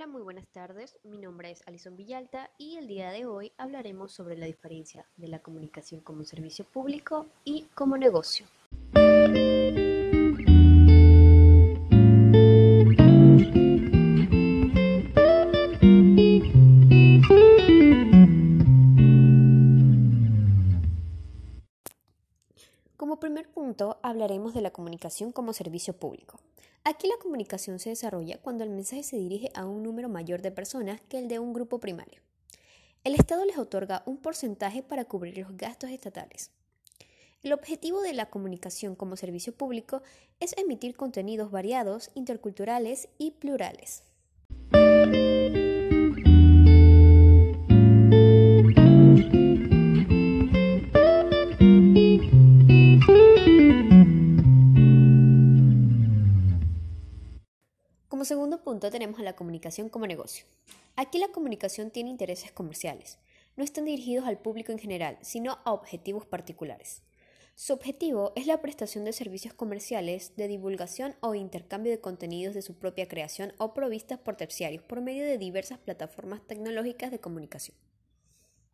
Hola, muy buenas tardes. Mi nombre es Alison Villalta y el día de hoy hablaremos sobre la diferencia de la comunicación como servicio público y como negocio. Como primer punto, hablaremos de la comunicación como servicio público. Aquí la comunicación se desarrolla cuando el mensaje se dirige a un número mayor de personas que el de un grupo primario. El Estado les otorga un porcentaje para cubrir los gastos estatales. El objetivo de la comunicación como servicio público es emitir contenidos variados, interculturales y plurales. Como segundo punto tenemos a la comunicación como negocio. Aquí la comunicación tiene intereses comerciales. No están dirigidos al público en general, sino a objetivos particulares. Su objetivo es la prestación de servicios comerciales, de divulgación o intercambio de contenidos de su propia creación o provistas por terciarios por medio de diversas plataformas tecnológicas de comunicación.